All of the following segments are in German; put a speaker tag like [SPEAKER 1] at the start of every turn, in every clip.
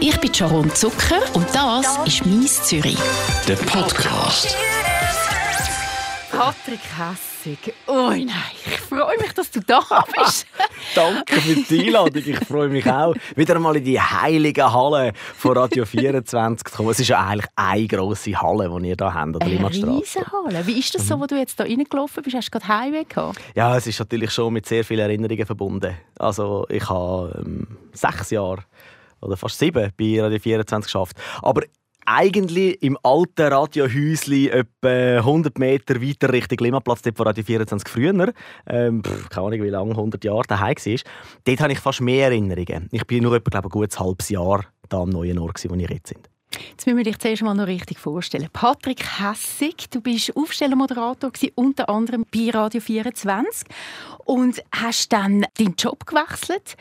[SPEAKER 1] Ich bin Sharon Zucker und das ist «Mies Zürich».
[SPEAKER 2] Der Podcast.
[SPEAKER 3] Patrick Hessig. Oh nein, ich freue mich, dass du da bist.
[SPEAKER 4] Danke für die Einladung. Ich freue mich auch, wieder einmal in die heilige Halle von Radio 24 zu kommen. Es ist ja eigentlich eine grosse Halle, die ihr hier habt, an der
[SPEAKER 3] Eine
[SPEAKER 4] Limmatstraße.
[SPEAKER 3] Riesenhalle. Wie ist das so, wo du jetzt da reingelaufen bist? Hast du gerade Heimweh gehabt?
[SPEAKER 4] Ja, es ist natürlich schon mit sehr vielen Erinnerungen verbunden. Also ich habe ähm, sechs Jahre oder fast sieben bei Radio 24 geschafft. Aber eigentlich im alten Radiohäuschen etwa 100 Meter weiter Richtung Limmatplatz, dort wo Radio 24 früher, ähm, pff, keine Ahnung wie lange, 100 Jahre daheim war, dort habe ich fast mehr Erinnerungen. Ich bin nur etwa, glaube ich, ein gutes halbes Jahr da am neuen Ort, wo ich jetzt sind.
[SPEAKER 3] Jetzt müssen wir dich zuerst mal noch richtig vorstellen. Patrick Hessig, du bist Aufstellermoderator unter anderem bei Radio 24 und hast dann deinen Job gewechselt,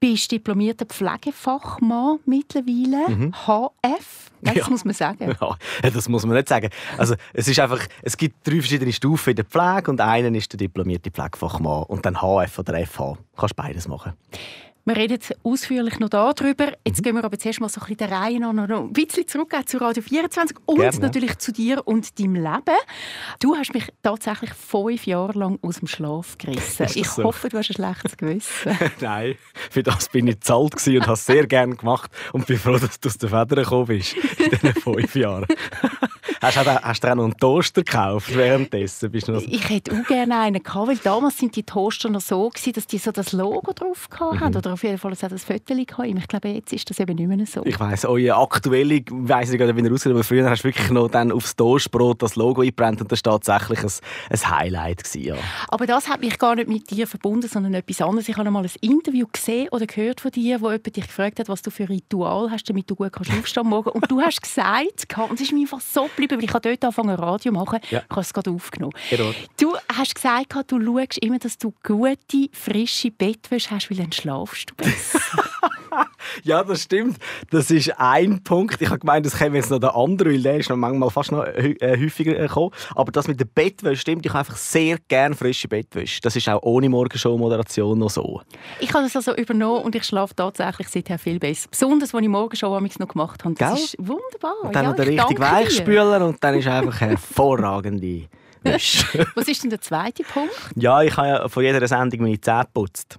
[SPEAKER 3] bist diplomierter Pflegefachmann mittlerweile, HF, das
[SPEAKER 4] Ja.
[SPEAKER 3] muss man sagen.
[SPEAKER 4] Ja, das muss man nicht sagen. Also, es, ist einfach, es gibt drei verschiedene Stufen in der Pflege und einen ist der diplomierte Pflegefachmann und dann HF oder FH. Kannst beides machen.
[SPEAKER 3] Wir reden ausführlich noch darüber. Jetzt gehen wir aber zuerst mal so ein bisschen der Reihe nach noch ein bisschen zurück äh, zu Radio 24 und
[SPEAKER 4] Gerne.
[SPEAKER 3] natürlich zu dir und deinem Leben. Du hast mich tatsächlich fünf Jahre lang aus dem Schlaf gerissen. Ich
[SPEAKER 4] so?
[SPEAKER 3] hoffe, du hast ein schlechtes Gewissen.
[SPEAKER 4] Nein, für das bin ich zu alt und habe es sehr gerne gemacht und bin froh, dass du aus den Federn gekommen bist in diesen fünf Jahren. Hast, du auch, hast du auch noch einen Toaster gekauft währenddessen? Bist du.
[SPEAKER 3] Ich hätte auch gerne einen gehabt, weil damals sind die Toaster noch so gewesen, dass die so das Logo drauf
[SPEAKER 4] Mhm.
[SPEAKER 3] hatten. Oder auf jeden Fall hat ein Foto. Ich glaube, jetzt ist das eben nicht mehr so.
[SPEAKER 4] Ich weiss, eure aktuelle, ich weiss nicht, wie er aussieht, aber früher hast du wirklich noch dann aufs Toastbrot das Logo eingebrannt und das war tatsächlich ein, ein Highlight. Gewesen, ja.
[SPEAKER 3] Aber das hat mich gar nicht mit dir verbunden, sondern etwas anderes. Ich habe einmal ein Interview gesehen oder gehört von dir, wo jemand dich gefragt hat, was du für ein Ritual hast, damit du gut kannst aufstehen Morgen. Und du hast gesagt, und es ist mir einfach so geblieben, weil ich habe dort angefangen Radio machen.
[SPEAKER 4] Ja.
[SPEAKER 3] Ich habe es gerade aufgenommen.
[SPEAKER 4] Genau.
[SPEAKER 3] Du hast gesagt, du schaust immer, dass du gute, frische Bettwäsche hast, weil dann schlafst du besser.
[SPEAKER 4] Ja, das stimmt. Das ist ein Punkt. Ich habe gemeint, das käme jetzt noch der andere, weil der ist noch manchmal fast noch hä- äh, häufiger äh, gekommen. Aber das mit der Bettwäsche stimmt. Ich habe einfach sehr gerne frische Bettwäsche. Das ist auch ohne Morgenshow-Moderation noch so.
[SPEAKER 3] ich habe das also übernommen und ich schlafe tatsächlich seither viel besser. Besonders, als ich morgen schon amigs noch gemacht habe. Das
[SPEAKER 4] Gell?
[SPEAKER 3] ist wunderbar.
[SPEAKER 4] Und dann
[SPEAKER 3] ja,
[SPEAKER 4] noch der
[SPEAKER 3] ich
[SPEAKER 4] richtige. Weichspüler und dann ist einfach hervorragende Wäsche.
[SPEAKER 3] Was ist denn der zweite Punkt?
[SPEAKER 4] ja, ich habe ja von jeder Sendung meine Zähne geputzt.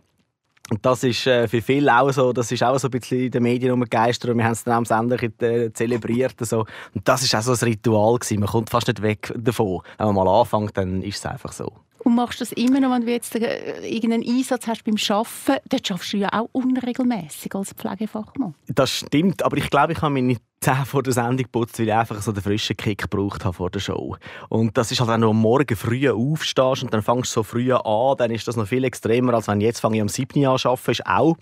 [SPEAKER 4] Und das ist äh, für viele auch so, das ist auch so ein bisschen in den Medien umgegeistert und wir haben es dann am Sender äh, zelebriert. So. Und das ist auch so ein Ritual gewesen. Man kommt fast nicht weg davon. Wenn man mal anfängt, dann ist es einfach so.
[SPEAKER 3] Und machst das immer noch, wenn du jetzt äh, irgendeinen Einsatz hast beim Arbeiten? Dort schaffst du ja auch unregelmäßig als Pflegefachmann.
[SPEAKER 4] Das stimmt, aber ich glaube, ich habe meine Zähne vor der Sendung geputzt, weil ich einfach so den frischen Kick gebraucht habe vor der Show. Und das ist halt, wenn du am Morgen früh aufstehst und dann fängst du so früh an, dann ist das noch viel extremer, als wenn jetzt fange ich am 7. Uhr an zu arbeiten, ist auch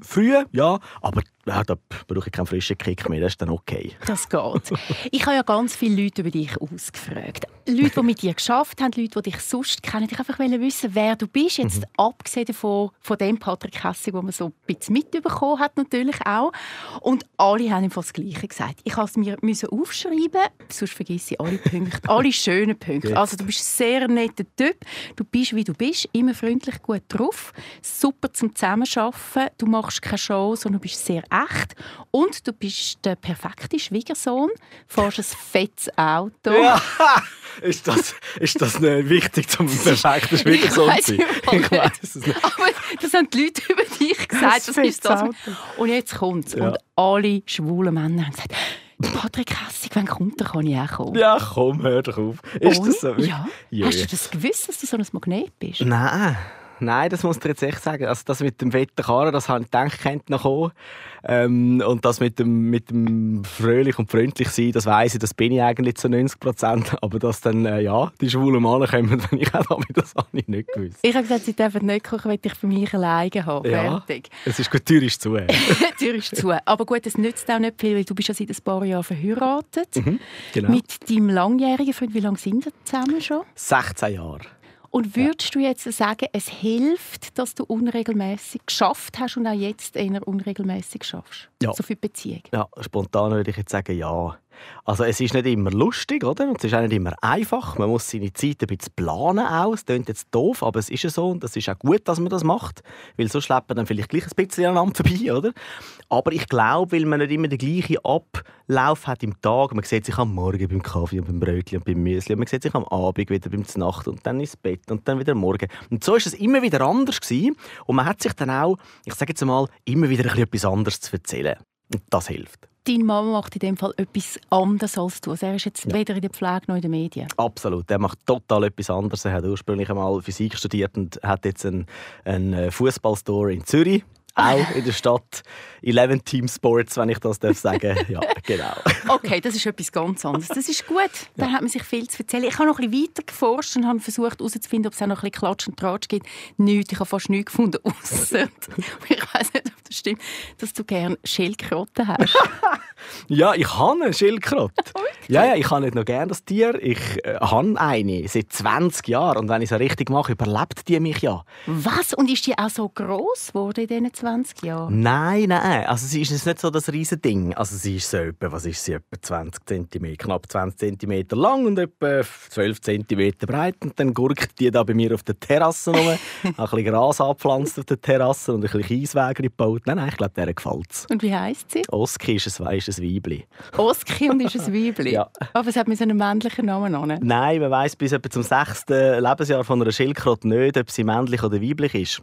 [SPEAKER 4] früh, ja, aber ja, da brauche ich keinen frischen Kick mehr, das ist dann okay.
[SPEAKER 3] Das geht. ich habe ja ganz viele Leute über dich ausgefragt. Leute, die mit dir geschafft haben, Leute, die dich sonst kennen. Ich einfach wissen, wer du bist. Jetzt abgesehen davon, von dem Patrick Hessig, den man so ein bisschen mitbekommen hat, natürlich auch. Und alle haben ihm das Gleiche gesagt. Ich musste es mir aufschreiben, sonst vergesse ich alle Punkte, alle schönen Punkte. Also du bist ein sehr netter Typ. Du bist, wie du bist, immer freundlich, gut drauf, super zum Zusammenarbeiten. Du machst keine Show, sondern du bist sehr echt. Und du bist der perfekte Schwiegersohn, fährst ein fettes Auto.
[SPEAKER 4] Ja, ist das, ist das nicht wichtig, zum perfekten Schwiegersohn zu sein? Ich weiss es nicht.
[SPEAKER 3] Aber das haben die Leute über dich gesagt. Das ist das.
[SPEAKER 4] Auto.
[SPEAKER 3] Und jetzt kommt es.
[SPEAKER 4] Ja.
[SPEAKER 3] Und alle schwulen Männer haben gesagt, Patrick Hessig, wenn kommt, dann kann ich auch kommen.
[SPEAKER 4] Ja, komm, hör doch auf. Ist
[SPEAKER 3] Und?
[SPEAKER 4] das so?
[SPEAKER 3] Ja. Hast du das gewusst, dass du so ein Magnet bist?
[SPEAKER 4] Nein, nein, das muss ich jetzt echt sagen. Also das mit dem fetten Karren, das habe ich gedacht, könnte noch kommen. Ähm, und das mit dem, mit dem fröhlich und freundlich sein, das weiß ich, das bin ich eigentlich zu 90 Prozent. Aber dass dann, äh, ja, die schwulen Männer kommen, wenn ich auch damit, das habe ich nicht gewusst.
[SPEAKER 3] Ich habe gesagt, sie dürfen nicht kochen, will ich für mich alleine haben.
[SPEAKER 4] Ja.
[SPEAKER 3] Fertig.
[SPEAKER 4] Es ist gut, die Tür ist zu.
[SPEAKER 3] Die Tür ist zu. Aber gut, es nützt auch nicht viel, weil du bist ja seit ein paar Jahren verheiratet.
[SPEAKER 4] genau.
[SPEAKER 3] Mit deinem langjährigen Freund. Wie lange sind wir zusammen schon?
[SPEAKER 4] 16 Jahre.
[SPEAKER 3] Und würdest du jetzt sagen, es hilft, dass du unregelmäßig geschafft hast und auch jetzt eher unregelmäßig schaffst?
[SPEAKER 4] Ja.
[SPEAKER 3] So für die Beziehung.
[SPEAKER 4] Ja, spontan würde ich jetzt sagen, ja. Also es ist nicht immer lustig, oder? Und es ist auch nicht immer einfach. Man muss seine Zeit ein bisschen planen auch. Es klingt jetzt doof, aber es ist ja so und es ist auch gut, dass man das macht, weil so schleppt man dann vielleicht gleich ein bisschen aneinander vorbei, oder? Aber ich glaube, weil man nicht immer den gleichen Ablauf hat im Tag, man sieht sich am Morgen beim Kaffee und beim Brötchen und beim Müsli und man sieht sich am Abend wieder beim Nacht und dann ins Bett und dann wieder morgen. Und so ist es immer wieder anders gewesen. und man hat sich dann auch, ich sage jetzt mal, immer wieder ein etwas anderes zu erzählen. Und das hilft.
[SPEAKER 3] Dein Mama macht in dem Fall etwas anderes als du. Also er ist jetzt ja. weder in der Pflege noch in den Medien.
[SPEAKER 4] Absolut. Er macht total etwas anderes. Er hat ursprünglich einmal Physik studiert und hat jetzt einen, einen äh, Fußballstore in Zürich auch in der Stadt. 11 Team Sports, wenn ich das darf sagen Ja, genau.
[SPEAKER 3] Okay, das ist etwas ganz anderes. Das ist gut. Da ja. hat man sich viel zu erzählen. Ich habe noch ein bisschen weiter geforscht und habe versucht herauszufinden, ob es auch noch ein bisschen Klatsch und Tratsch gibt. Nichts. Ich habe fast nichts gefunden, außer, ich weiß nicht, ob das stimmt, dass du gerne Schildkröten hast.
[SPEAKER 4] ja, ich habe eine Schildkröte. Ja, ja, ich habe nicht noch gerne das Tier. Ich äh, habe eine seit 20 Jahren. Und wenn ich es richtig mache, überlebt die mich ja.
[SPEAKER 3] Was? Und ist die auch so groß geworden in diesen 20 Jahren?
[SPEAKER 4] Nein, nein. Also sie ist nicht so das riesige Ding. Also sie ist so etwa, was ist sie, etwa 20 cm, knapp 20 cm lang und etwa 12 cm breit. Und dann gurkt die da bei mir auf der Terrasse rum. ein bisschen Gras abpflanzt auf der Terrasse und ein bisschen Kieswege gebaut. Nein, nein, ich glaube, der gefällt es.
[SPEAKER 3] Und wie heisst sie?
[SPEAKER 4] Oski ist ein, ist ein Weibli.
[SPEAKER 3] Oski und ist ein Weibli? ja. Aber es hat mit so einen männlichen Namen nicht?
[SPEAKER 4] Nein, man weiss bis etwa zum sechsten Lebensjahr von einer Schildkröte nicht, ob sie männlich oder weiblich ist.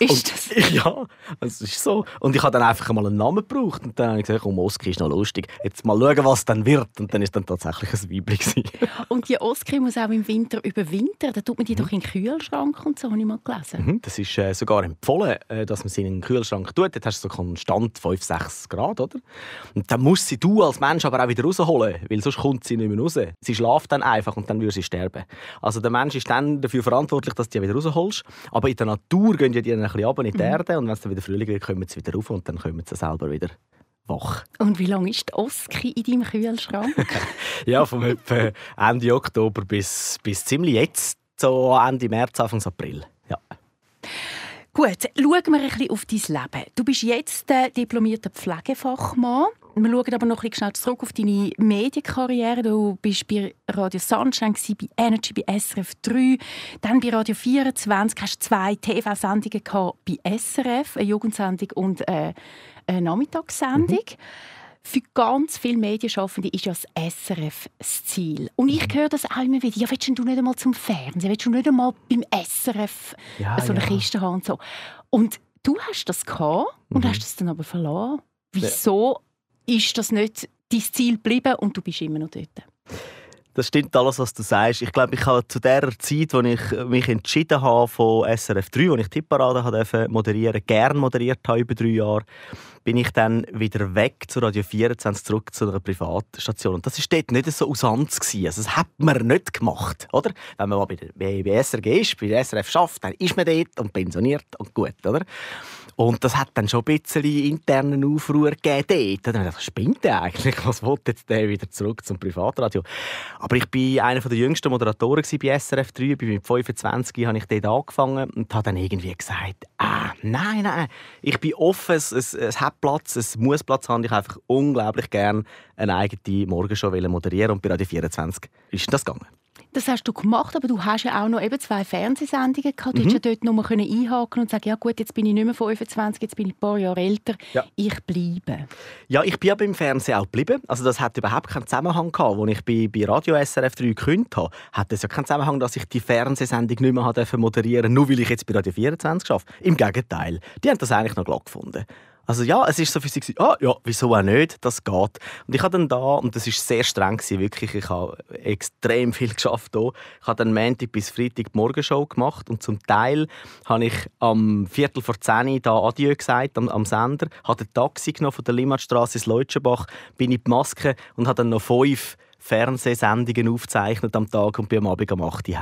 [SPEAKER 3] Ist das?
[SPEAKER 4] Ja, es ist so. Und ich habe dann einfach mal einen Namen gebraucht und dann habe ich gesagt, komm, Oski ist noch lustig. Jetzt mal schauen, was dann wird. Und dann ist dann tatsächlich ein Weibchen.
[SPEAKER 3] und die Oski muss auch im Winter überwintern. Da tut man die mhm. doch in den Kühlschrank und so, habe ich mal gelesen.
[SPEAKER 4] Mhm. Das ist äh, sogar empfohlen, äh, dass man sie in den Kühlschrank tut. Dort hast du so konstant 5, 6 Grad, oder? Und dann musst sie du als Mensch aber auch wieder rausholen, weil sonst kommt sie nicht mehr raus. Sie schläft dann einfach und dann würde sie sterben. Also der Mensch ist dann dafür verantwortlich, dass du die wieder rausholst. Aber in der Natur gehen ja die ein bisschen runter in die mhm. Erde und wenn es dann wieder Frühling wird, kommen sie wieder rauf und dann kommen sie selber wieder wach.
[SPEAKER 3] Und wie lange ist die Oski in deinem Kühlschrank?
[SPEAKER 4] ja, von etwa Ende Oktober bis, bis ziemlich jetzt, so Ende März, Anfang April. Ja.
[SPEAKER 3] Gut, schauen wir ein bisschen auf dein Leben. Du bist jetzt äh, diplomierter Pflegefachmann. Wir schauen aber noch ein bisschen zurück auf deine Medienkarriere. Du bist bei Radio Sunshine, bei Energy, bei SRF 3, dann bei Radio 24, hast zwei TV-Sendungen bei SRF, eine Jugendsendung und äh, eine Nachmittagssendung. Mhm. Für ganz viele Medienschaffende ist ja das SRF das Ziel. Und ich höre das auch immer wieder. Ja, willst du nicht einmal zum Fernsehen? Willst du nicht einmal beim SRF ja, so eine ja. Kiste haben? Und, so. und du hast das gehabt und mhm. hast es dann aber verloren. Wieso ist das nicht dein Ziel geblieben und du bist immer noch dort.
[SPEAKER 4] Das stimmt alles, was du sagst. Ich glaube, ich habe zu der Zeit, als ich mich entschieden habe von SRF 3, wo ich Tipparade moderieren gern moderiert habe über drei Jahre, bin ich dann wieder weg zu Radio 24 zurück zu einer Privatstation. Und das war dort nicht so usanz. Also das hat man nicht gemacht, oder? Wenn man mal bei, der, bei, bei SRG ist, bei der SRF schafft, dann ist man dort und pensioniert und gut, oder? Und das hat dann schon ein bisschen internen Aufruhr gegeben dort. Und dann spinnt der eigentlich? Was will jetzt der wieder zurück zum Privatradio? Aber ich war einer der jüngsten Moderatoren bei SRF 3. Mit 25 habe ich dort angefangen und habe dann irgendwie gesagt, ah, nein, nein, ich bin offen, es, es, es hat Platz, es muss Platz haben. Ich einfach unglaublich gerne eine eigene Morgenshow moderieren und bei Radio 24 ist das gegangen.
[SPEAKER 3] Das hast du gemacht, aber du hast ja auch noch eben zwei Fernsehsendungen gehabt. Du mhm. hättest ja dort noch einhaken und sagen, ja gut, jetzt bin ich nicht mehr 25, jetzt bin ich ein paar Jahre älter, ja. ich bleibe.
[SPEAKER 4] Ja, ich bin aber im Fernsehen auch geblieben. Also das hat überhaupt keinen Zusammenhang gehabt. Als ich bei, bei Radio SRF 3 gekündigt habe, hat es ja keinen Zusammenhang, dass ich die Fernsehsendung nicht mehr moderieren durfte, nur weil ich jetzt bei Radio 24 arbeite. Im Gegenteil, die haben das eigentlich noch glatt gefunden. Also ja, es ist so für sie, ah ja, wieso auch nicht, das geht. Und ich habe dann da, und das ist sehr streng gewesen, wirklich, ich habe extrem viel geschafft hier. Ich habe dann Montag bis Freitag die Morgenshow gemacht und zum Teil habe ich am Viertel vor zehn da Adieu gesagt am, am Sender, habe ein Taxi genommen von der Limmatstraße ins Leutschenbach, bin in die Maske und habe dann noch fünf Fernsehsendungen aufzeichnet am Tag und bin am Abend um 8 Uhr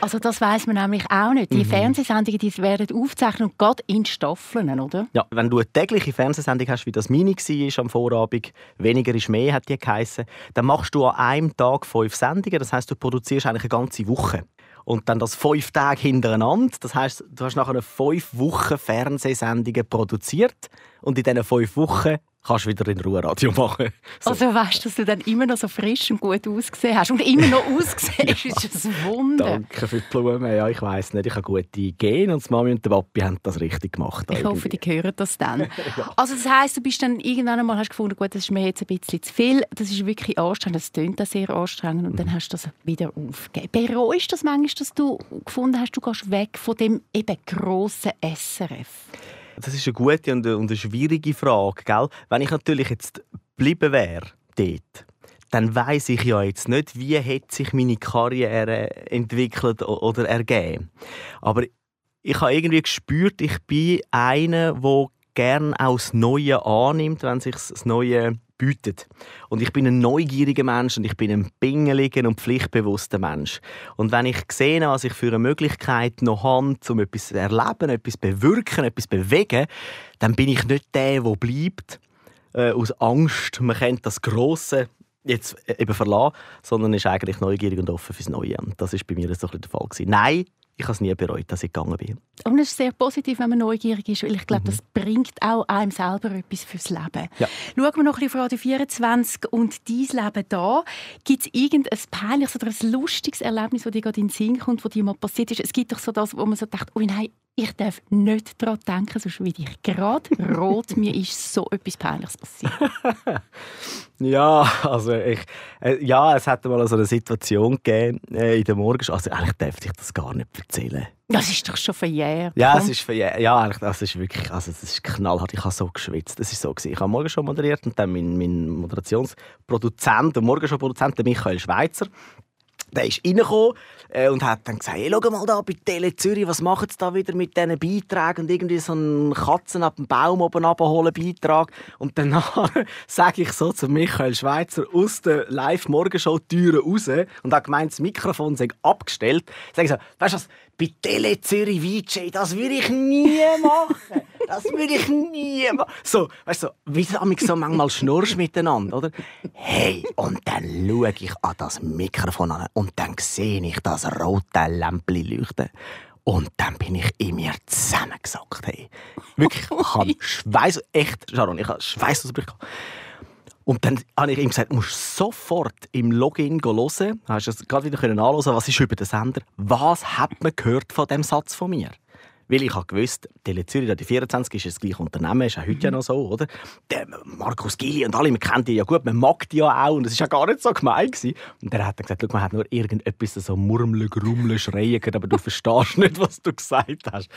[SPEAKER 3] Also das weiß man nämlich auch nicht. Die mhm. Fernsehsendungen die werden aufgezeichnet und gerade in Staffeln, oder?
[SPEAKER 4] Ja, wenn du eine tägliche Fernsehsendung hast, wie das meine war am Vorabend, «Weniger ist mehr» hat die geheissen, dann machst du an einem Tag fünf Sendungen. Das heißt, du produzierst eigentlich eine ganze Woche und dann das fünf Tage hintereinander. Das heißt, du hast nachher fünf Wochen Fernsehsendungen produziert und in diesen fünf Wochen kannst du wieder in Ruhe Radio machen.
[SPEAKER 3] So. Also weißt du, dass du dann immer noch so frisch und gut ausgesehen hast und immer noch ausgesehen hast, ist ein Wunder.
[SPEAKER 4] Danke für die Blumen. Ja, ich weiß nicht, ich habe gute Gene und die Mami und der Papi haben das richtig gemacht.
[SPEAKER 3] Ich hoffe, die hören das dann. ja. Also das heisst, du bist dann irgendwann einmal hast gefunden, gut, das ist mir jetzt ein bisschen zu viel, das ist wirklich anstrengend, das klingt auch sehr anstrengend und mhm. dann hast du das wieder aufgegeben. Bereust du das manchmal, dass du gefunden hast, du gehst weg von dem eben grossen SRF?
[SPEAKER 4] Das ist eine gute und eine schwierige Frage. Gell? Wenn ich natürlich jetzt geblieben wäre dort, dann weiß ich ja jetzt nicht, wie hat sich meine Karriere entwickelt oder ergeben. Aber ich habe irgendwie gespürt, ich bin einer, der gerne auch das Neue annimmt, wenn sich das Neue bietet. Und ich bin ein neugieriger Mensch und ich bin ein pingeliger und pflichtbewusster Mensch. Und wenn ich sehe, was ich für eine Möglichkeit noch habe, um etwas zu erleben, etwas zu bewirken, etwas zu bewegen, dann bin ich nicht der, der bleibt äh, aus Angst, man kennt das Grosse jetzt eben verlassen, sondern ist eigentlich neugierig und offen fürs Neue. Und das ist bei mir so ein bisschen der Fall. Nein, ich habe es nie bereut, dass ich gegangen bin.
[SPEAKER 3] Und es ist sehr positiv, wenn man neugierig ist, weil ich glaube, mhm. das bringt auch einem selber etwas fürs Leben. Ja. Schauen wir noch ein bisschen auf Radio 24 und dein Leben da. Gibt es irgendein peinliches oder ein lustiges Erlebnis, das dir gerade in den Sinn kommt, das dir mal passiert ist? Es gibt doch so das, wo man so denkt, oh nein, ich darf nicht daran denken, sonst werde ich gerade rot. Mir ist so etwas Peinliches passiert.
[SPEAKER 4] ja, also ich, äh, ja, es hat mal so eine Situation gegeben äh, in der Morgen. Also eigentlich darf ich das gar nicht erzählen.
[SPEAKER 3] Das ist doch schon verjährt.
[SPEAKER 4] Ja, es ist verjährt. Ja, eigentlich, das ist wirklich, also das ist knallhart. Ich habe so geschwitzt. Das ist so gewesen. Ich habe morgen schon moderiert und dann mein, mein Moderationsproduzent, der Morgenschau-Produzent, Michael Schweizer, der ist reingekommen äh, und hat dann gesagt, hey, schau mal da bei Tele Zürich, was machen sie da wieder mit diesen Beiträgen und irgendwie so einen Katzen ab dem Baum oben abholen Beitrag. Und dann sage ich so zu Michael Schweizer aus der Live-Morgenshow-Türe raus und hat gemeint, das Mikrofon sei abgestellt. Sag ich so, weißt du was, bei Tele Zürich VJ, das würde ich nie machen. Das würde ich nie machen. So, weißt du, wie du so manchmal schnurst miteinander, oder? Hey, und dann schaue ich an das Mikrofon an und dann sehe ich das rote Lämpchen leuchten. Und dann bin ich in mir zusammengesackt. Hey. Wirklich, ich habe Schweiß, echt, Sharon, ich habe Schweißausbrüche und dann habe ich ihm gesagt, du musst sofort im Login hören. Hast du es gerade wieder anschauen was ist über den Sender? Was hat man gehört von dem Satz von mir? Weil ich habe gewusst, Tele Zürich, die 24 ist das gleiche Unternehmen, ist auch heute mhm. ja noch so, oder? Der Markus Gili und alle, man kennt die ja gut, man mag die ja auch und es war ja gar nicht so gemein. Gewesen. Und der hat dann gesagt, man hat nur irgendetwas so murmeln, grummeln, schreien aber du verstehst nicht, was du gesagt hast.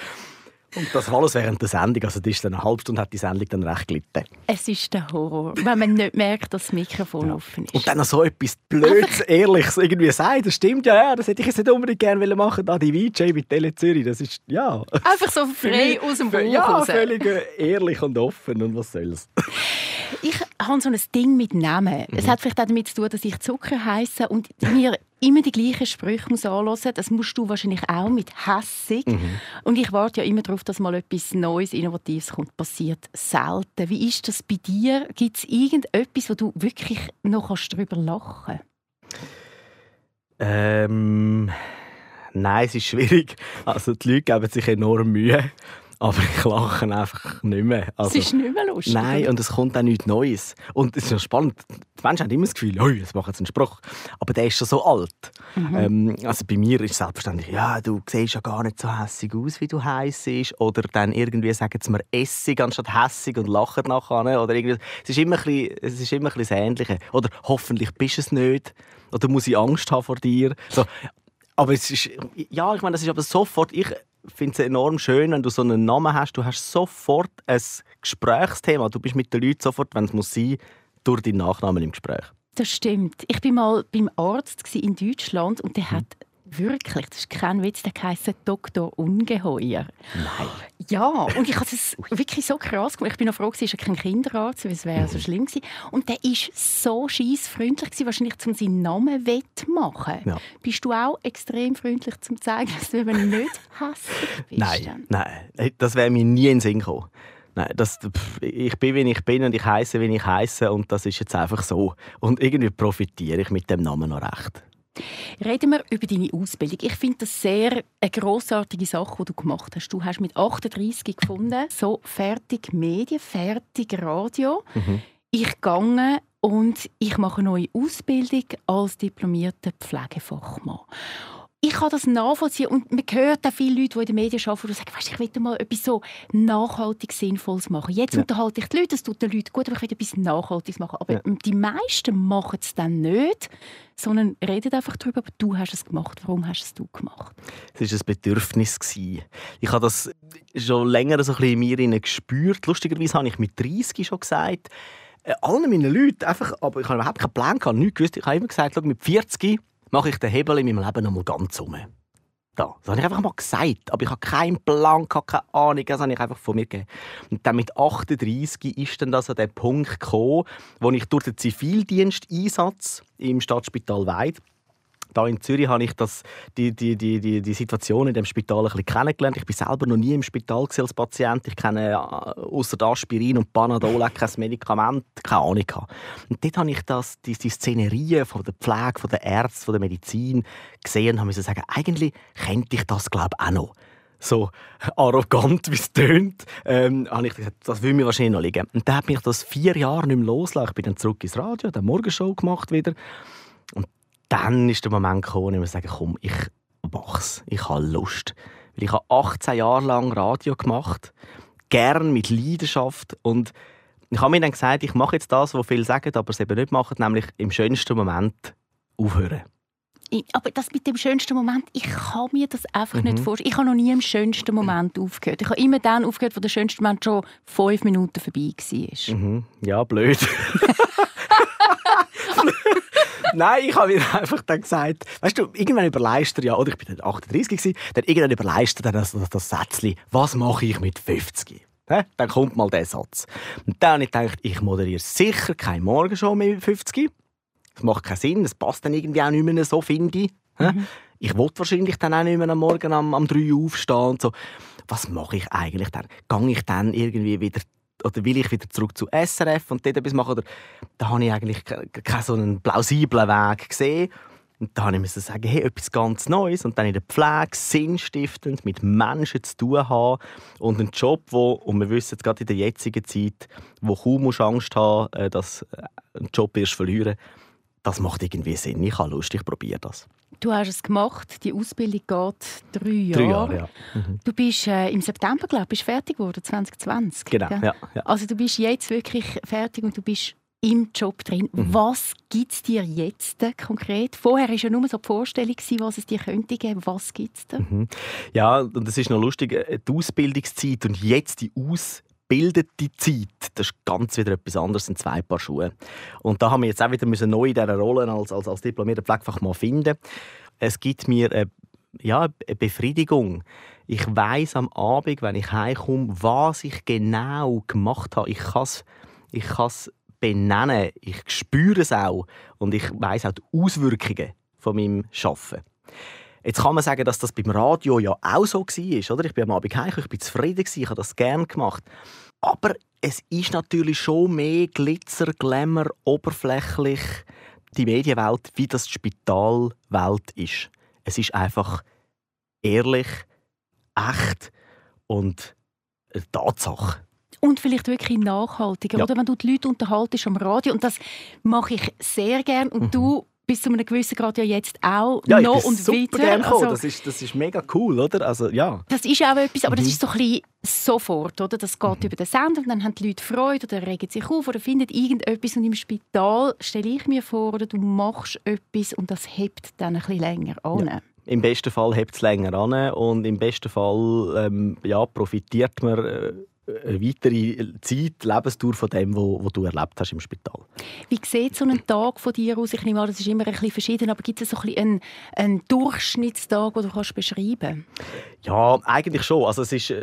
[SPEAKER 4] Und das alles während der Sendung. Also die ist dann eine halbe Stunde hat die Sendung dann recht gelitten.
[SPEAKER 3] Es ist der Horror, wenn man nicht merkt, dass das Mikrofon ja. offen ist.
[SPEAKER 4] Und dann noch so etwas Blödes, Ehrliches irgendwie sagt. Das stimmt ja, ja, das hätte ich jetzt nicht unbedingt gerne machen da die VJ mit Tele Zürich. Das ist, ja.
[SPEAKER 3] Einfach so frei aus dem Bauch
[SPEAKER 4] Ja, raus. völlig äh, ehrlich und offen und was soll's.
[SPEAKER 3] Ich habe so ein Ding mit Namen. Mhm. Es hat vielleicht auch damit zu tun, dass ich Zucker heiße und mir immer die gleichen Sprüche muss anhören. Das musst du wahrscheinlich auch mit hässig. Mhm. Und ich warte ja immer darauf, dass mal etwas Neues, Innovatives kommt. Passiert selten. Wie ist das bei dir? Gibt es irgendetwas, wo du wirklich noch darüber lachen kannst?
[SPEAKER 4] Ähm, nein, es ist schwierig. Also die Leute geben sich enorm Mühe. Aber ich lache einfach nicht mehr.
[SPEAKER 3] Also, es ist nicht mehr lustig.
[SPEAKER 4] Nein, und es kommt auch nichts Neues. Und es ist ja spannend. Die Menschen haben immer das Gefühl, oh, jetzt machen sie einen Spruch. Aber der ist schon so alt. Mhm. Ähm, also bei mir ist es selbstverständlich, ja, du siehst ja gar nicht so hässig aus, wie du heiß bist. Oder dann irgendwie sagen sie mir Essig anstatt hässig und lachen nachher. Oder irgendwie, es ist immer ein bisschen, es ist immer ein bisschen das Ähnliche. Oder hoffentlich bist du es nicht. Oder muss ich Angst haben vor dir. So. Aber es ist, ja, ich meine, das ist aber sofort, ich finde es enorm schön, wenn du so einen Namen hast, du hast sofort ein Gesprächsthema. Du bist mit den Leuten sofort, wenn es muss sein, durch deinen Nachnamen im Gespräch.
[SPEAKER 3] Das stimmt. Ich war mal beim Arzt in Deutschland und der mhm. hat Wirklich, das ist kein Witz, der heisst Dr. Ungeheuer.
[SPEAKER 4] Nein.
[SPEAKER 3] Ja, und ich habe es wirklich so krass gemacht. Ich bin noch froh, dass er kein Kinderarzt, weil es wäre mhm. so schlimm gewesen. Und der war so scheissfreundlich, wahrscheinlich, um seinen Namen wettmachen. Ja. Bist du auch extrem freundlich, um zu zeigen, dass du eben nicht hässlich bist?
[SPEAKER 4] Nein, nein, das wäre mir nie in den Sinn gekommen. Nein, das, pff, ich bin, wie ich bin und ich heiße, wie ich heiße und das ist jetzt einfach so. Und irgendwie profitiere ich mit dem Namen noch recht.
[SPEAKER 3] Reden wir über deine Ausbildung. Ich finde das sehr eine grossartige Sache, die du gemacht hast. Du hast mit 38 gefunden, so fertig Medien, fertig Radio. Mhm. Ich gehe und ich mache eine neue Ausbildung als diplomierter Pflegefachmann ich kann das nachvollziehen und man hört auch viele Leute, die in den Medien arbeiten, die sagen, weißt, ich will mal etwas so nachhaltig Sinnvolles machen. Jetzt ja. unterhalte ich die Leute, das tut den Leuten gut, aber ich will etwas Nachhaltiges machen. Aber ja. die meisten machen es dann nicht, sondern reden einfach darüber, aber du hast es gemacht. Warum hast es du gemacht?
[SPEAKER 4] Es war ein Bedürfnis. Ich habe das schon länger so ein bisschen in mir gespürt. Lustigerweise habe ich mit 30 schon gesagt, äh, allen meinen Leuten, einfach, aber ich habe überhaupt keinen Plan, gehabt, nichts gewusst. Ich habe immer gesagt, mit 40 mache ich den Hebel in meinem Leben noch mal ganz um. Da. Das habe ich einfach mal gesagt. Aber ich habe keinen Plan, keine Ahnung. Das habe ich einfach von mir gegeben. Und dann mit 38 ist dann das an der Punkt gekommen, wo ich durch den Zivildiensteinsatz im Stadtspital Weid da in Zürich habe ich das, die, die, die, die, die Situation in dem Spital ein bisschen kennengelernt. Ich bin selber noch nie im Spital als Patient. Ich kenne äh, außer Aspirin und Panadol kein Medikament, keine Ahnung. Und dort habe ich das, die, die Szenerien von der Pflege, von der Ärzte, von der Medizin gesehen und habe mir sagen, eigentlich könnte ich das glaube ich auch noch so arrogant, wie es tönt, ähm, habe ich gesagt, das will mir wahrscheinlich noch liegen. Und dann hat mich das vier Jahre nicht mehr losgelassen. Ich bin dann zurück ins Radio, dann Morgenshow gemacht wieder. Und dann ist der Moment gekommen, wo ich sage, komm, ich mach's. Ich habe Lust. Weil ich habe 18 Jahre lang Radio gemacht, gern mit Leidenschaft und ich habe mir dann gesagt, ich mache jetzt das, was viele sagen, aber es eben nicht machen, nämlich im schönsten Moment aufhören.
[SPEAKER 3] aber das mit dem schönsten Moment, ich kann mir das einfach mhm. nicht vorstellen. Ich habe noch nie im schönsten Moment aufgehört. Ich habe immer dann aufgehört, wo der schönste Moment schon fünf Minuten vorbei war.
[SPEAKER 4] Mhm. Ja, blöd. Nein, ich habe mir einfach dann gesagt, weißt du, irgendwann überleist ja, oder ich bin dann 38 gewesen, dann irgendwann überleist dann das, das, das Sätzchen, was mache ich mit 50? He? Dann kommt mal der Satz. Und dann habe ich gedacht, ich moderiere sicher keine Morgenshow mehr mit 50. Das macht keinen Sinn, das passt dann irgendwie auch nicht mehr so, finde ich. Mhm. Ich wollte wahrscheinlich dann auch nicht mehr am Morgen am, am 3 Uhr aufstehen und so. Was mache ich eigentlich dann? Gehe ich dann irgendwie wieder oder will ich wieder zurück zu SRF und dort etwas machen? Oder da habe ich eigentlich keinen so einen plausiblen Weg gesehen. Und da habe ich sagen, hey, etwas ganz Neues und dann in der Pflege sinnstiftend mit Menschen zu tun haben und einen Job, wo, und wir wissen jetzt gerade in der jetzigen Zeit, wo kaum Angst haben, äh, dass du äh, einen Job wirst verlieren, das macht irgendwie Sinn. Ich habe Lust, ich probiere das.
[SPEAKER 3] Du hast es gemacht, die Ausbildung geht drei Jahre.
[SPEAKER 4] Drei Jahre, ja.
[SPEAKER 3] Mhm. Du bist äh, im September, glaube ich, fertig geworden, 2020.
[SPEAKER 4] Genau, ja? Ja,
[SPEAKER 3] Also du bist jetzt wirklich fertig und du bist im Job drin. Mhm. Was gibt es dir jetzt konkret? Vorher war ja nur so die Vorstellung, was es dir könnte geben. Was gibt es dir?
[SPEAKER 4] Mhm. Ja, und es ist noch lustig, äh, die Ausbildungszeit und jetzt die Aus bildete Zeit, das ist ganz wieder etwas anderes in zwei Paar Schuhe. Und da haben wir jetzt auch wieder müssen neu in dieser Rolle als, als, als diplomierter Pflegefachmann finden. Es gibt mir eine, ja, eine Befriedigung. Ich weiß am Abend, wenn ich heimkomme, was ich genau gemacht habe. Ich kann es ich benennen, ich spüre es auch und ich weiß auch die Auswirkungen von meinem Arbeiten. Jetzt kann man sagen, dass das beim Radio ja auch so war. Oder? Ich bin am Abend heim, ich bin zufrieden, ich habe das gerne gemacht. Aber es ist natürlich schon mehr Glitzer, Glamour, oberflächlich die Medienwelt, wie das die Spitalwelt ist. Es ist einfach ehrlich, echt und eine Tatsache.
[SPEAKER 3] Und vielleicht wirklich nachhaltiger, ja. oder? Wenn du die Leute unterhaltest am Radio, und das mache ich sehr gern, und mhm. du bis zu einem gewissen Grad ja jetzt auch
[SPEAKER 4] ja,
[SPEAKER 3] noch
[SPEAKER 4] und
[SPEAKER 3] super
[SPEAKER 4] weiter. Also, das, ist, das ist mega cool, oder? Also, ja.
[SPEAKER 3] Das ist auch etwas, aber mhm. das ist so ein bisschen sofort, oder? Das geht mhm. über den Sender und dann haben die Leute Freude oder regen sich auf oder finden irgendetwas und im Spital stelle ich mir vor, oder du machst etwas und das hebt dann ein bisschen länger an. Ja.
[SPEAKER 4] Im besten Fall hebt es länger an und im besten Fall ähm, ja, profitiert man äh, weitere Zeit, Lebensdauer von dem, was du erlebt hast im Spital.
[SPEAKER 3] Wie sieht so ein Tag von dir aus? Ich nehme an, das ist immer ein bisschen verschieden, aber gibt es so ein einen, einen Durchschnittstag, den du kannst beschreiben
[SPEAKER 4] Ja, eigentlich schon. Also es ist,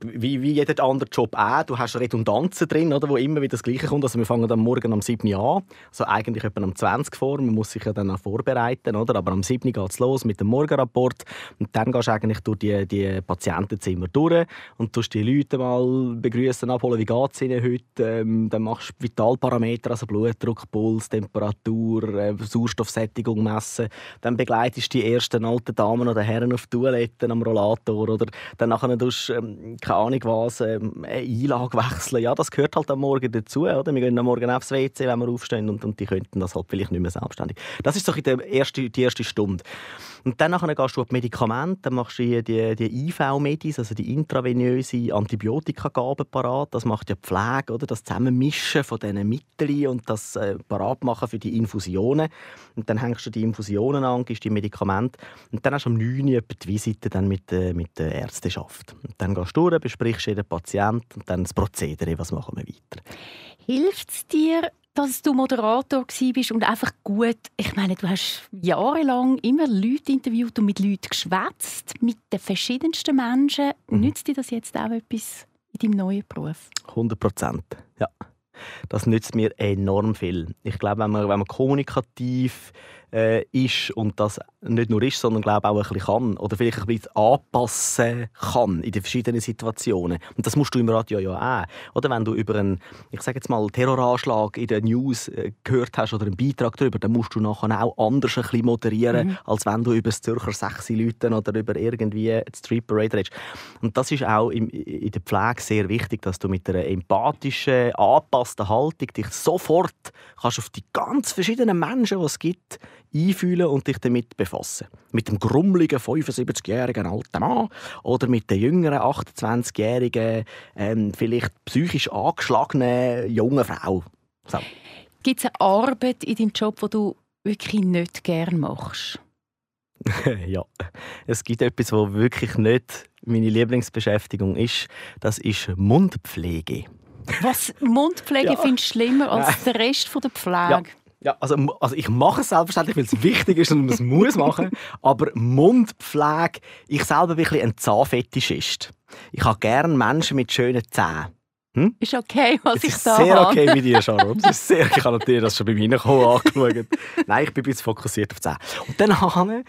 [SPEAKER 4] wie, wie jeder andere Job auch. Du hast Redundanzen drin, oder, wo immer wieder das Gleiche kommt. Also wir fangen am Morgen am 7 Uhr an, also eigentlich etwa am 20 vor. Man muss sich ja dann auch vorbereiten, oder? aber am 7 geht es los mit dem Morgenrapport und dann gehst du eigentlich durch die, die Patientenzimmer durch und tust die Leute mal begrüßen, abholen, wie geht es ihnen heute. Ähm, dann machst du Vitalparameter, also Blutdruck, Puls, Temperatur, äh, Sauerstoffsättigung messen. Dann begleitest du die ersten alten Damen oder Herren auf Toiletten am Rollator oder dann nachher tust, ähm, keine Ahnung was, ähm, Einlage wechseln. Ja, das gehört halt am Morgen dazu. Oder? Wir gehen am Morgen aufs WC, wenn wir aufstehen und, und die könnten das halt vielleicht nicht mehr selbstständig. Das ist so die erste, die erste Stunde. Und dann nachher gehst du auf die Medikamente, dann machst du die, die IV-Medis, also die intravenöse Antibiotikagabe parat. Das macht ja die Pflege, oder? das Zusammenmischen von diesen Mitteln und das äh, machen für die Infusionen. Und dann hängst du die Infusionen an, gibst die Medikamente und dann hast du am 9 Uhr die Visite dann mit, äh, mit der Ärzteschaft. Und dann gehst du durch, besprichst jeden Patienten und dann das Prozedere, was machen wir weiter.
[SPEAKER 3] Hilft es dir, dass du Moderator bist und einfach gut, ich meine, du hast jahrelang immer Leute interviewt und mit Leuten geschwätzt, mit den verschiedensten Menschen. Mhm. Nützt dir das jetzt auch etwas in deinem neuen Beruf?
[SPEAKER 4] 100 Prozent, ja. Das nützt mir enorm viel. Ich glaube, wenn man, wenn man kommunikativ äh, ist und das nicht nur ist, sondern glaube auch ein bisschen kann oder vielleicht ein bisschen anpassen kann in den verschiedenen Situationen. Und das musst du im Radio ja auch. Oder wenn du über einen, ich sage jetzt mal, Terroranschlag in den News äh, gehört hast oder einen Beitrag darüber, dann musst du nachher auch anders ein bisschen moderieren, mhm. als wenn du über das Zürcher Sechsi Leuten oder über irgendwie die Street Parade redest. Und das ist auch in, in der Pflege sehr wichtig, dass du mit einer empathischen, angepassten Haltung dich sofort kannst auf die ganz verschiedenen Menschen, die es gibt, einfühlen und dich damit befassen. Mit dem grummeligen 75-jährigen alten Mann oder mit der jüngeren 28-jährigen, ähm, vielleicht psychisch angeschlagenen jungen Frau. So.
[SPEAKER 3] Gibt es eine Arbeit in deinem Job, die du wirklich nicht gerne machst?
[SPEAKER 4] ja, es gibt etwas, was wirklich nicht meine Lieblingsbeschäftigung ist. Das ist Mundpflege.
[SPEAKER 3] Was? Mundpflege ja. findest du schlimmer als der Rest der Pflege?
[SPEAKER 4] Ja. Ja, also, also ich mache es selbstverständlich, weil es wichtig ist und man es muss machen. Aber Mundpflege, ich selber bin ein, ein Zahnfetischist. Ich habe gerne Menschen mit schönen Zähnen.
[SPEAKER 3] Hm? Ist okay, was
[SPEAKER 4] es
[SPEAKER 3] ich
[SPEAKER 4] ist sehr habe. okay mit dir, Sharon. Es ist sehr, ich habe natürlich das schon bei mir angeschaut. Nein, ich bin ein bisschen fokussiert auf die Zähne. Und dann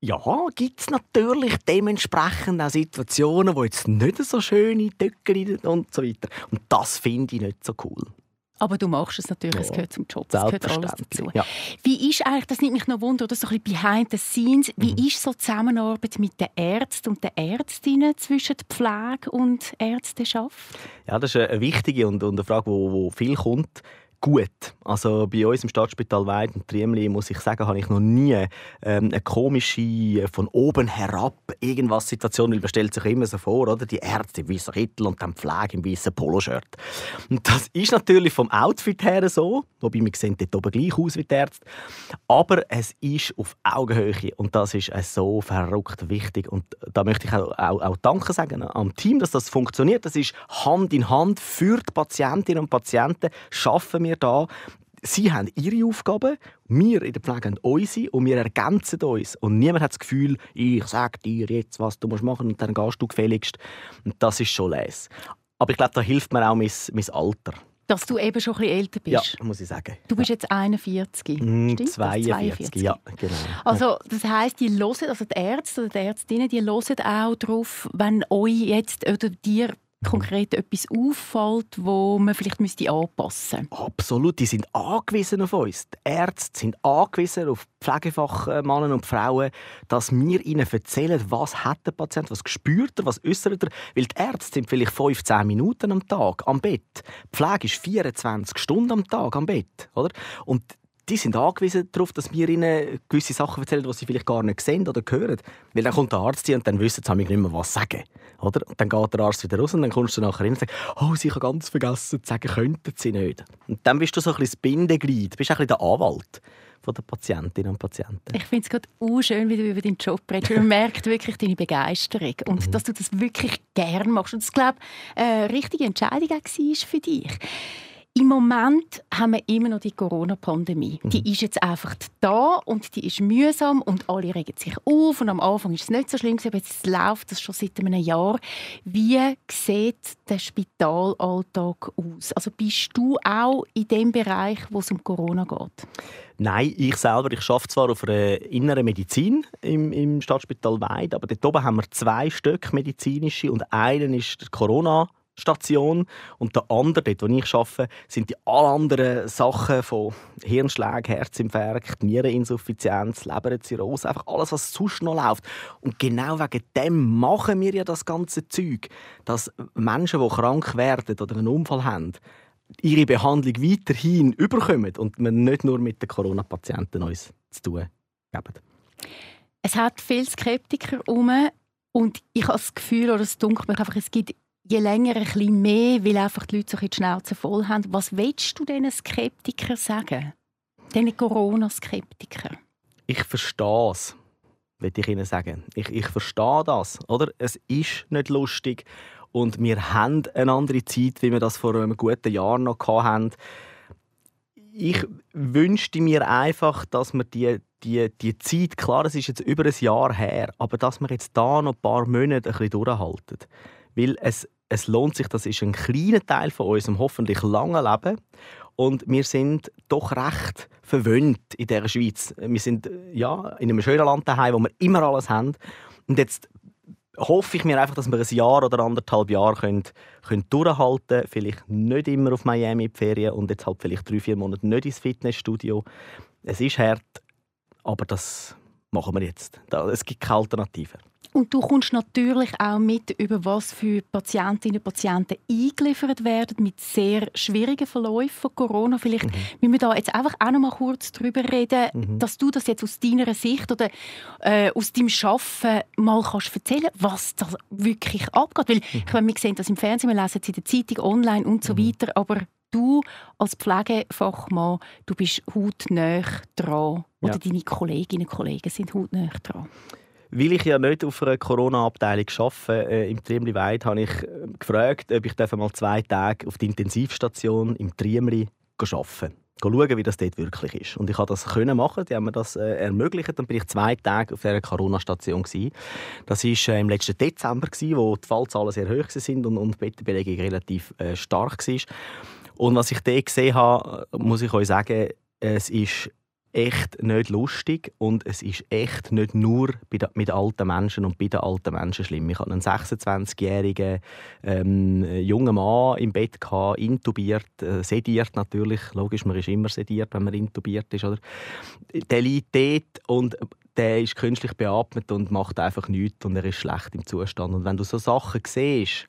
[SPEAKER 4] ja, gibt es natürlich dementsprechend auch Situationen, wo jetzt nicht so schöne Töcke und so weiter. Und das finde ich nicht so cool.
[SPEAKER 3] Aber du machst es natürlich, es gehört zum Job, es gehört alles dazu.
[SPEAKER 4] Ja.
[SPEAKER 3] Wie ist eigentlich, das nimmt mich noch Wunder, oder so ein bisschen behind the scenes, wie mhm. ist so die Zusammenarbeit mit den Ärzten und den Ärztinnen zwischen Pflege und Ärzteschaft?
[SPEAKER 4] Ja, das ist eine wichtige und eine Frage, die viel kommt gut. Also bei uns im Stadtspital Weid und Triemli, muss ich sagen, habe ich noch nie ähm, eine komische, von oben herab irgendwas Situation, weil man stellt sich immer so vor, oder? Die Ärzte im weißen Kittel und dann Pflege im weißen Poloshirt. Und das ist natürlich vom Outfit her so, wobei wir sehen dort oben gleich aus wie die Ärzte, aber es ist auf Augenhöhe und das ist äh, so verrückt wichtig und da möchte ich auch, auch, auch Danke sagen am Team, dass das funktioniert. Das ist Hand in Hand für die Patientinnen und Patienten schaffen wir wir da. Sie haben ihre Aufgaben, wir in der Pflege haben unsere und wir ergänzen uns. Und niemand hat das Gefühl, ich sage dir jetzt, was du machen musst und dann gehst du gefälligst. Und das ist schon les. Aber ich glaube, da hilft mir auch mein, mein Alter.
[SPEAKER 3] Dass du eben schon ein bisschen älter bist.
[SPEAKER 4] Ja, muss ich sagen.
[SPEAKER 3] Du bist jetzt 41.
[SPEAKER 4] Mm, 42, 42, ja, genau.
[SPEAKER 3] Also das heisst, die hören, also die Ärzte oder die Ärztinnen, die hören auch darauf, wenn euch jetzt oder dir konkret etwas auffällt, wo man vielleicht müsste anpassen müsste?
[SPEAKER 4] Absolut, die sind angewiesen auf uns. Die Ärzte sind angewiesen auf Pflegefachmänner und Frauen, dass wir ihnen erzählen, was hat der Patient, was spürt er, was äußert er. Weil die Ärzte sind vielleicht 15 Minuten am Tag am Bett. Die Pflege ist 24 Stunden am Tag am Bett. Oder? Und die sind angewiesen darauf, dass wir ihnen gewisse Sachen erzählen, die sie vielleicht gar nicht sehen oder hören. Weil dann kommt der Arzt hier und dann wissen sie nicht mehr, was sagen. Oder? Und dann geht der Arzt wieder raus und dann kommst du nachher hin und sagst, oh, sie haben ganz vergessen zu sagen, könnten sie nicht. Und dann bist du so ein bisschen das Bindeglied, du bist ein bisschen der Anwalt von den Patientinnen und Patienten.
[SPEAKER 3] Ich finde es gerade schön, wie du über deinen Job redest. Man merkt wirklich deine Begeisterung und mhm. dass du das wirklich gerne machst. Und das, glaube ich, eine richtige Entscheidung war für dich. Im Moment haben wir immer noch die Corona-Pandemie. Mhm. Die ist jetzt einfach da und die ist mühsam und alle regen sich auf. Und am Anfang ist es nicht so schlimm, aber jetzt läuft das schon seit einem Jahr. Wie sieht der Spitalalltag aus? Also bist du auch in dem Bereich, wo es um Corona geht?
[SPEAKER 4] Nein, ich selber, ich arbeite zwar auf einer inneren Medizin im, im Stadtspital Weid, aber dort oben haben wir zwei Stück medizinische und einen ist der Corona Station und der andere, dort wo ich arbeite, sind die alle anderen Sachen von Hirnschlägen, Herzinfarkt, Niereninsuffizienz, Leberzirrhose, einfach alles, was sonst noch läuft. Und genau wegen dem machen wir ja das ganze Zeug, dass Menschen, die krank werden oder einen Unfall haben, ihre Behandlung weiterhin überkommen und wir nicht nur mit den Corona-Patienten uns zu tun haben.
[SPEAKER 3] Es hat viele Skeptiker um und ich habe das Gefühl, oder es dunkelt mich einfach, es gibt je länger ein bisschen mehr, weil einfach die Leute so die Schnauze voll haben. Was willst du diesen Skeptikern sagen? Diesen Corona-Skeptikern?
[SPEAKER 4] Ich verstehe es, will ich Ihnen sagen. Ich, ich verstehe das. Oder? Es ist nicht lustig und wir haben eine andere Zeit, wie wir das vor einem guten Jahr noch hatten. Ich wünschte mir einfach, dass wir die, die, die Zeit, klar, es ist jetzt über ein Jahr her, aber dass wir jetzt da noch ein paar Monate ein bisschen durchhalten. Weil es, es lohnt sich, das ist ein kleiner Teil von unserem hoffentlich langen Leben. Und wir sind doch recht verwöhnt in der Schweiz. Wir sind ja, in einem schönen Land daheim, wo wir immer alles haben. Und jetzt hoffe ich mir einfach, dass wir ein Jahr oder anderthalb Jahre können, können durchhalten können. Vielleicht nicht immer auf Miami in die Ferien und jetzt halt vielleicht drei, vier Monate nicht ins Fitnessstudio. Es ist hart, aber das machen wir jetzt. Es gibt keine Alternative.
[SPEAKER 3] Und du kommst natürlich auch mit, über was für Patientinnen und Patienten eingeliefert werden mit sehr schwierigen Verläufen von Corona. Vielleicht mhm. müssen wir da jetzt einfach auch noch mal kurz darüber reden, mhm. dass du das jetzt aus deiner Sicht oder äh, aus deinem Schaffen mal kannst erzählen, was da wirklich abgeht. Weil mhm. ich meine, wir sehen das im Fernsehen, wir lesen es in der Zeitung, online und so mhm. weiter, aber du als Pflegefachmann, du bist hautnah dran. Oder ja. deine Kolleginnen und Kollegen sind hautnah dran.
[SPEAKER 4] Weil ich ja nicht auf einer Corona-Abteilung arbeite, äh, im Triemli Weid, habe ich äh, gefragt, ob ich mal zwei Tage auf der Intensivstation im Triemli arbeiten schauen, wie das dort wirklich ist. Und ich konnte das können machen, die haben mir das äh, ermöglicht. Dann bin ich zwei Tage auf dieser Corona-Station. Das war äh, im letzten Dezember, gewesen, wo die Fallzahlen sehr hoch sind und, und die Bettenbelegung relativ äh, stark war. Und was ich dort gesehen habe, muss ich euch sagen, es ist echt nicht lustig und es ist echt nicht nur mit alten Menschen und bei den alten Menschen schlimm. Ich hatte einen 26-jährigen ähm, jungen Mann im Bett, gehabt, intubiert, äh, sediert natürlich. Logisch, man ist immer sediert, wenn man intubiert ist. Oder? Der liegt dort und der ist künstlich beatmet und macht einfach nichts und er ist schlecht im Zustand. Und wenn du so Sachen siehst,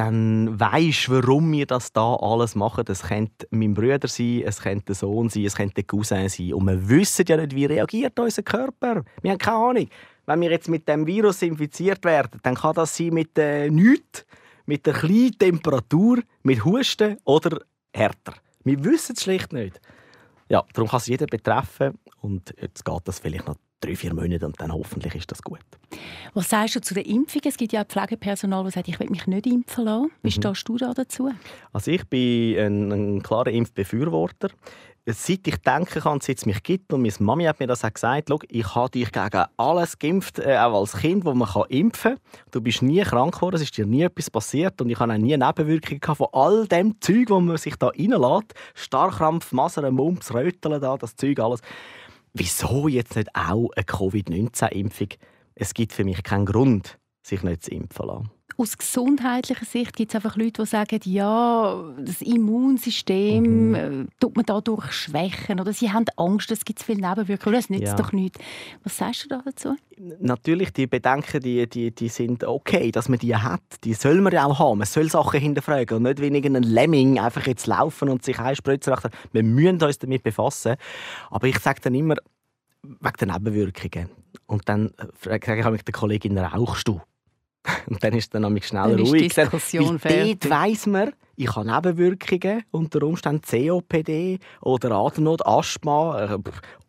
[SPEAKER 4] dann weisst warum wir das da alles machen. Es könnte mein Bruder sein, es könnte der Sohn sein, es könnte der Cousin sein. Und wir wissen ja nicht, wie reagiert unser Körper. Wir haben keine Ahnung. Wenn wir jetzt mit dem Virus infiziert werden, dann kann das sein mit äh, nichts, mit der kleinen Temperatur, mit Husten oder härter. Wir wissen es schlicht nicht. Ja, darum kann es jeder betreffen und jetzt geht das vielleicht noch drei, vier Monate und dann hoffentlich ist das gut.
[SPEAKER 3] Was sagst du zu der Impfung? Es gibt ja auch Pflegepersonal, das sagt, ich will mich nicht impfen lassen. Wie mhm. stehst du da dazu?
[SPEAKER 4] Also ich bin ein, ein klarer Impfbefürworter. Seit ich denken kann, seit es mich gibt, und meine Mami hat mir das auch gesagt, ich habe dich gegen alles geimpft, äh, auch als Kind, wo man kann impfen kann. Du bist nie krank geworden, es ist dir nie etwas passiert und ich habe auch nie Nebenwirkungen von all dem Zeug, wo man sich da reinlässt. Starkrampf, Masern, Mumps, Röteln, da, das Zeug alles wieso jetzt nicht auch eine Covid-19-Impfung? Es gibt für mich keinen Grund, sich nicht zu impfen lassen.
[SPEAKER 3] Aus gesundheitlicher Sicht gibt es einfach Leute, die sagen, ja, das Immunsystem mhm. Äh, tut man dadurch schwächen oder sie haben Angst, es gibt viele Nebenwirkungen, das nützt ja. doch nichts. Was sagst du da dazu?
[SPEAKER 4] Natürlich, die Bedenken, die, die, die sind okay, dass man die hat. Die soll man ja auch haben. Man soll Sachen hinterfragen und nicht wie ein Lemming einfach jetzt laufen und sich einspritzen. Wir müssen uns damit befassen. Aber ich sage dann immer, wegen der Nebenwirkungen. Und dann frage ich mich der Kollegin, rauchst du? Und dann ist es dann nämlich schnell
[SPEAKER 3] Dann ist die
[SPEAKER 4] ruhig.
[SPEAKER 3] Diskussion
[SPEAKER 4] Weil dort weiss man, ich habe Nebenwirkungen, unter Umständen COPD oder Atemnot, Asthma. äh,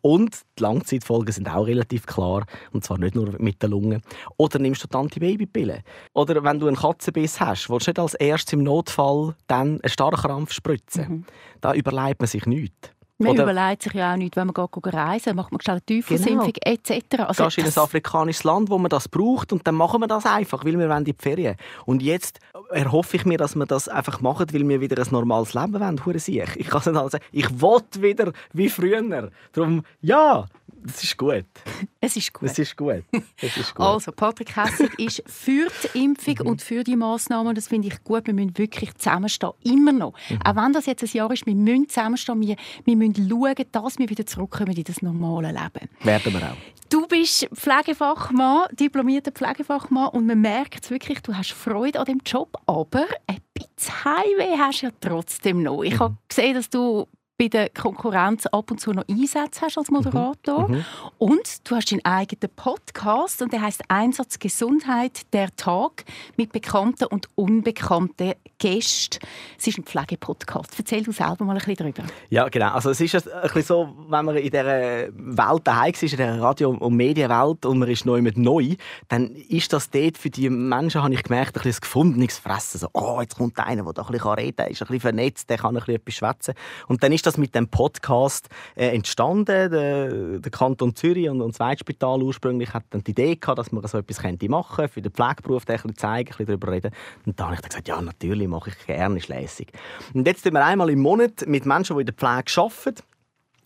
[SPEAKER 4] Und die Langzeitfolgen sind auch relativ klar. Und zwar nicht nur mit den Lungen. Oder nimmst du die Antibabypille. Oder wenn du einen Katzenbiss hast, willst du nicht als erstes im Notfall dann einen Starkrampf spritzen. Da überlebt man sich nichts.
[SPEAKER 3] Man
[SPEAKER 4] Oder-
[SPEAKER 3] überlegt sich ja auch nicht, wenn man geht reisen macht man schnell eine Teufelsimpfung etc. Also
[SPEAKER 4] in ein
[SPEAKER 3] das-
[SPEAKER 4] afrikanisches Land, wo man das braucht und dann machen wir das einfach, weil wir wollen in die Ferien. Und jetzt erhoffe ich mir, dass wir das einfach machen, weil wir wieder ein normales Leben wollen. Hure. Ich kann es nicht alles sagen. Ich will wieder wie früher. Darum, ja, das ist gut.
[SPEAKER 3] es ist gut.
[SPEAKER 4] Das ist gut. Das ist gut.
[SPEAKER 3] Also, Patrick Hessig ist für die Impfung
[SPEAKER 4] Mhm.
[SPEAKER 3] und für die Massnahmen. Das finde ich gut. Wir müssen wirklich zusammenstehen. Immer noch.
[SPEAKER 4] Mhm.
[SPEAKER 3] Auch wenn das jetzt ein Jahr ist, wir müssen zusammenstehen. Wir, wir müssen schauen, dass wir wieder zurückkommen in das normale Leben.
[SPEAKER 4] Werden wir auch.
[SPEAKER 3] Du bist Pflegefachmann, diplomierter Pflegefachmann und man merkt wirklich, du hast Freude an dem Job, aber ein bisschen Heimweh hast du ja trotzdem noch. Ich habe gesehen, dass du bei der Konkurrenz ab und zu noch Einsätze hast als Moderator. Und du hast deinen eigenen Podcast und der heißt Einsatz Gesundheit, der Tag mit bekannten und unbekannten Gästen. Es ist ein Pflegepodcast. Erzähl du selber mal ein bisschen darüber.
[SPEAKER 4] Ja, genau. Also es ist ein bisschen so, wenn man in dieser Welt daheim ist, in dieser Radio- und Medienwelt und man ist neu mit neu, dann ist das dort für die Menschen, habe ich gemerkt, ein bisschen gefundenes Fressen. So, oh, jetzt kommt einer, der da ein bisschen reden kann, ist ein bisschen vernetzt, der kann ein bisschen etwas schwätzen. Und dann ist das mit dem Podcast äh, entstanden. Der, der Kanton Zürich und, und das Weitspital ursprünglich hat dann die Idee gehabt, dass man so etwas könnte machen könnte, für den Pflegeberuf ein zeigen, ein bisschen darüber reden. Und da habe ich dann gesagt, ja, natürlich mache ich gerne, ist lässig. Und jetzt tun wir einmal im Monat mit Menschen, die in der Pflege arbeiten,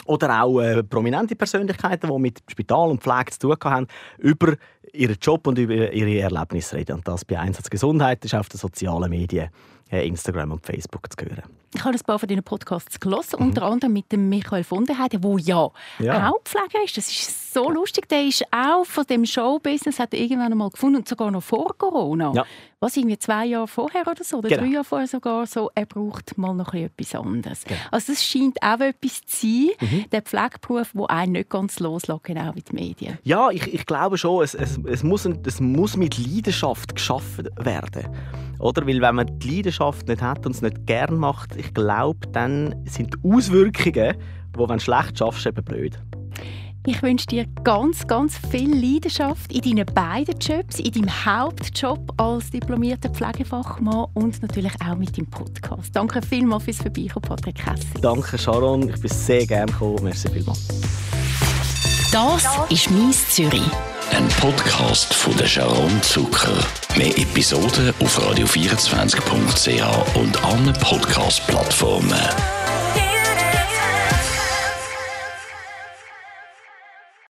[SPEAKER 4] oder auch äh, prominente Persönlichkeiten, die mit Spital und Pflege zu tun haben, über ihren Job und über ihre Erlebnisse reden. Und das bei Einsatz Gesundheit ist auf den sozialen Medien, Instagram und Facebook zu hören.
[SPEAKER 3] Ich habe ein paar von deinen Podcasts gelesen, unter anderem mit dem Michael von der Heide, der ja,
[SPEAKER 4] Mhm. Ja.
[SPEAKER 3] auch Pfleger ist. Das ist so lustig. Der ist auch von dem Showbusiness, hat er irgendwann einmal gefunden, und sogar noch vor Corona.
[SPEAKER 4] Ja.
[SPEAKER 3] Was, irgendwie zwei Jahre vorher oder so, oder
[SPEAKER 4] Genau.
[SPEAKER 3] drei Jahre vorher sogar so, er braucht mal noch etwas anderes. Also das scheint auch etwas zu sein,
[SPEAKER 4] Mhm.
[SPEAKER 3] der Pflegeberuf, der einen nicht ganz loslässt, genau wie die Medien.
[SPEAKER 4] Ja, ich, ich glaube schon, es, es, es, muss, es muss mit Leidenschaft geschaffen werden. Oder? Weil wenn man die Leidenschaft nicht hat und es nicht gern macht, ich glaube, dann sind die Auswirkungen, die, wenn du schlecht schaffst, eben blöd.
[SPEAKER 3] Ich wünsche dir ganz, ganz viel Leidenschaft in deinen beiden Jobs, in deinem Hauptjob als diplomierter Pflegefachmann und natürlich auch mit deinem Podcast. Danke vielmals fürs Vorbeikommen, Patrick Hessig.
[SPEAKER 4] Danke, Sharon. Ich bin sehr gerne gekommen. Merci vielmals.
[SPEAKER 1] Das ist «Mies Zürich».
[SPEAKER 2] Ein Podcast von der Sharon Zucker. Mehr Episoden auf radio24.ch und allen Podcast-Plattformen.